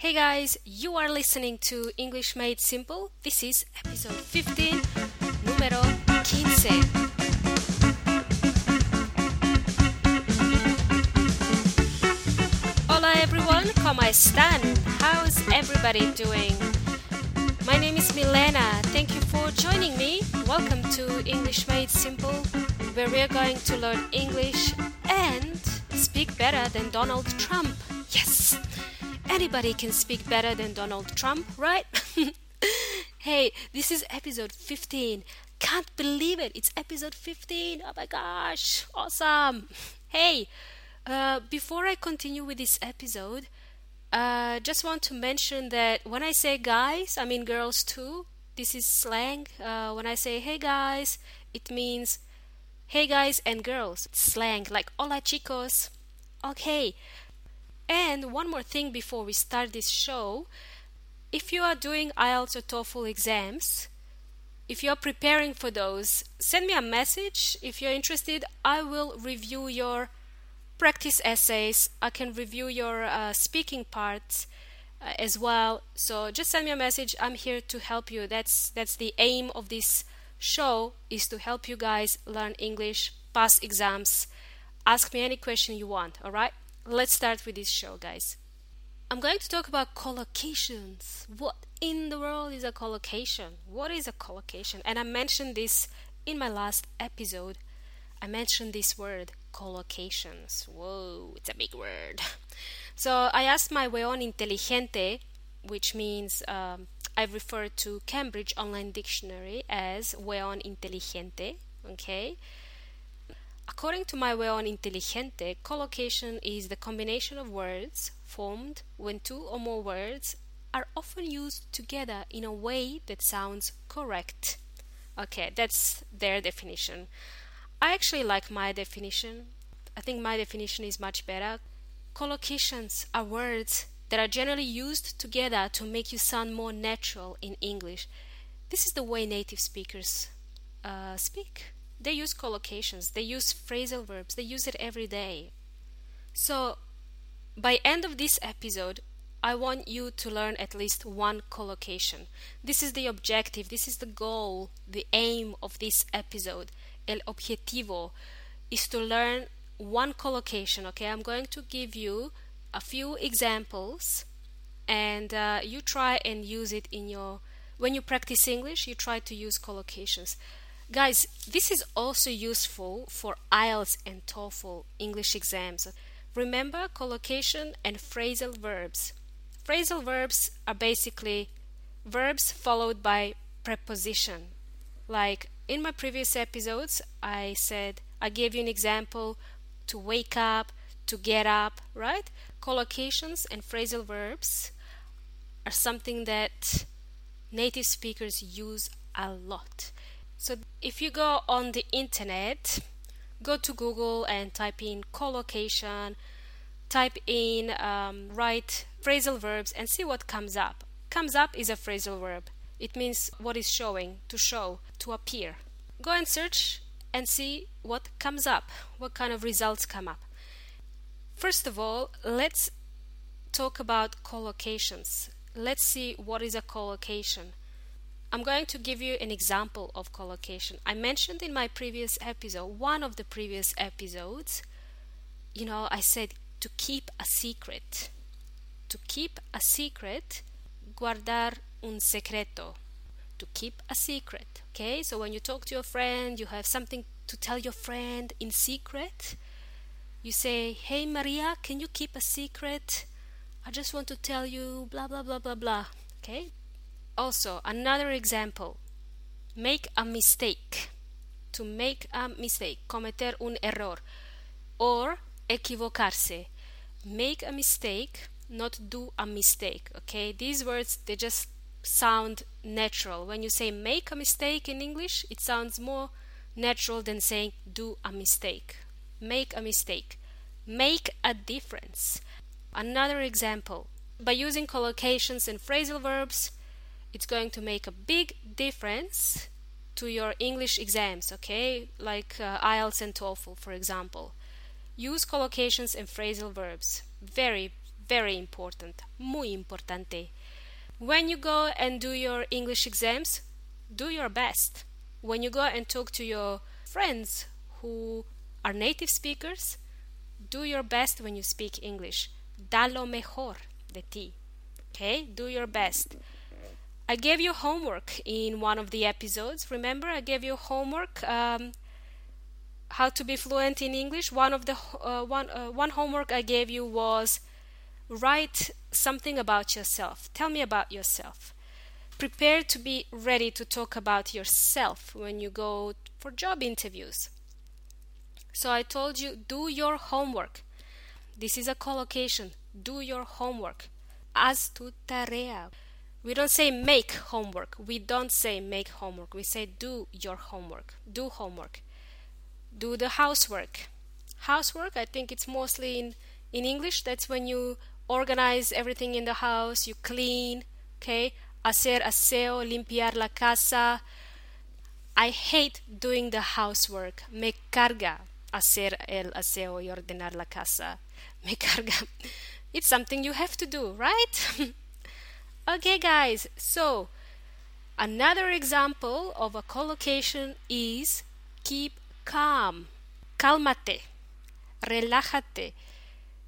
Hey guys, you are listening to English Made Simple. This is episode 15, número 15. Hola everyone, ¿cómo están? How's everybody doing? My name is Milena. Thank you for joining me. Welcome to English Made Simple, where we are going to learn English and speak better than Donald Trump. Anybody can speak better than Donald Trump, right? hey, this is episode 15. Can't believe it. It's episode 15. Oh my gosh. Awesome. Hey, uh, before I continue with this episode, uh, just want to mention that when I say guys, I mean girls too. This is slang. Uh, when I say hey guys, it means hey guys and girls. It's slang like hola chicos. Okay. And one more thing before we start this show if you are doing IELTS or TOEFL exams, if you're preparing for those, send me a message. If you're interested, I will review your practice essays. I can review your uh, speaking parts uh, as well. So just send me a message. I'm here to help you. That's that's the aim of this show is to help you guys learn English, pass exams. Ask me any question you want, all right? Let's start with this show, guys. I'm going to talk about collocations. What in the world is a collocation? What is a collocation? And I mentioned this in my last episode. I mentioned this word, collocations. Whoa, it's a big word. So I asked my weon inteligente, which means um, I refer to Cambridge Online Dictionary as weon inteligente. Okay, According to my weon inteligente, collocation is the combination of words formed when two or more words are often used together in a way that sounds correct. Okay, that's their definition. I actually like my definition. I think my definition is much better. Collocations are words that are generally used together to make you sound more natural in English. This is the way native speakers uh, speak they use collocations they use phrasal verbs they use it every day. So by end of this episode i want you to learn at least one collocation. This is the objective this is the goal the aim of this episode. El objetivo is to learn one collocation okay? I'm going to give you a few examples and uh, you try and use it in your when you practice english you try to use collocations Guys, this is also useful for IELTS and TOEFL English exams. Remember collocation and phrasal verbs. Phrasal verbs are basically verbs followed by preposition. Like in my previous episodes, I said I gave you an example to wake up, to get up, right? Collocations and phrasal verbs are something that native speakers use a lot. So if you go on the internet, go to Google and type in collocation, type in um, write phrasal verbs and see what comes up. Comes up is a phrasal verb. It means what is showing, to show, to appear. Go and search and see what comes up, what kind of results come up. First of all, let's talk about collocations. Let's see what is a collocation. I'm going to give you an example of collocation. I mentioned in my previous episode, one of the previous episodes, you know, I said to keep a secret. To keep a secret, guardar un secreto. To keep a secret. Okay, so when you talk to your friend, you have something to tell your friend in secret. You say, Hey Maria, can you keep a secret? I just want to tell you blah blah blah blah blah. Okay, also, another example make a mistake. To make a mistake, cometer un error. Or equivocarse. Make a mistake, not do a mistake. Okay, these words they just sound natural. When you say make a mistake in English, it sounds more natural than saying do a mistake. Make a mistake. Make a difference. Another example by using collocations and phrasal verbs, it's going to make a big difference to your English exams, okay? Like uh, IELTS and TOEFL, for example. Use collocations and phrasal verbs. Very, Very important. Muy importante. When you go and do your English exams, do your best. When you go and talk to your friends who are native speakers, do your best when you speak English. Da lo mejor de ti. Okay? Do your best. I gave you homework in one of the episodes. Remember, I gave you homework um, how to be fluent in English. One of the uh, one uh, one homework I gave you was write something about yourself. Tell me about yourself. Prepare to be ready to talk about yourself when you go for job interviews. So I told you do your homework. This is a collocation. Do your homework. Haz tu tarea. We don't say make homework. We don't say make homework. We say do your homework. Do homework. Do the housework. Housework, I think it's mostly in, in English. That's when you organize everything in the house, you clean, okay? Hacer aseo, limpiar la casa. I hate doing the housework. Me carga hacer el aseo y ordenar la casa. Me carga. It's something you have to do, right? okay, guys. So, another example of a collocation is keep calm. Cálmate. Relájate.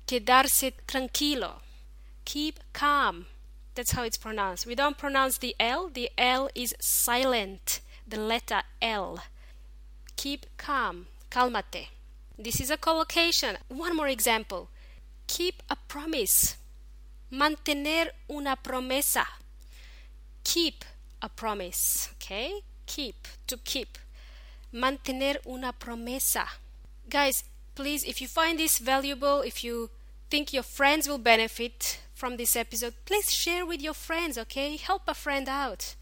Quedarse tranquilo. Keep calm. That's how it's pronounced. We don't pronounce the L. The L is silent. The letter L. Keep calm. Cálmate. This is a collocation. One more example. Keep a promise. Mantener una promesa. Keep a promise. Okay? Keep. To keep. Mantener una promesa. Guys, please, if you find this valuable, if you think your friends will benefit from this episode, please share with your friends, okay? Help a friend out.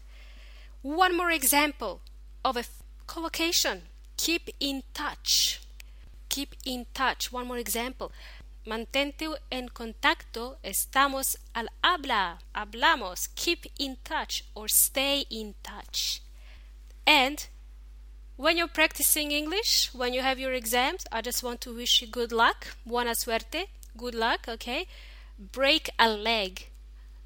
One more example of a collocation. Keep in touch. Keep in touch. One more example. Mantente en contacto. Estamos al habla. Hablamos. Keep in touch or stay in touch. And when you're practicing English, when you have your exams, I just want to wish you good luck. Buena suerte. Good luck, okay? Break a leg.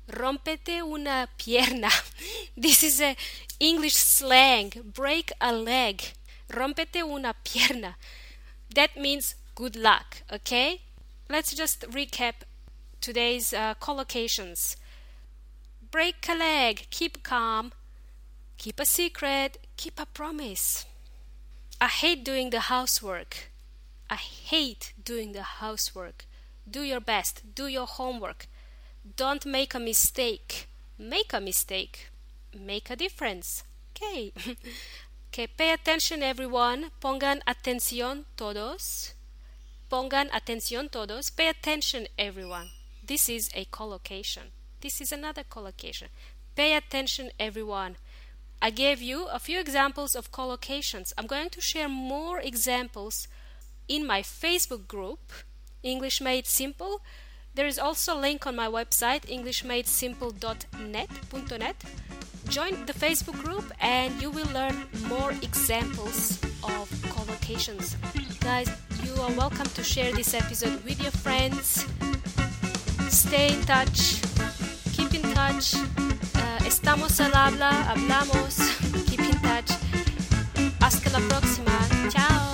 Rompete una pierna. This is a English slang. Break a leg. Rompete una pierna. That means good luck, okay? Let's just recap today's uh, collocations. Break a leg, keep calm, keep a secret, keep a promise. I hate doing the housework. I hate doing the housework. Do your best, do your homework. Don't make a mistake. Make a mistake. Make a difference. Okay. Okay, pay attention everyone. Pongan atención todos. Pongan atención todos. Pay attention everyone. This is a collocation. This is another collocation. Pay attention everyone. I gave you a few examples of collocations. I'm going to share more examples in my Facebook group, English Made Simple. There is also a link on my website, englishmadesimple.net. Join the Facebook group and you will learn more examples of collocations. Guys, you are welcome to share this episode with your friends. Stay in touch. Keep in touch. Uh, estamos al habla, hablamos. Keep in touch. Hasta la próxima. Chao.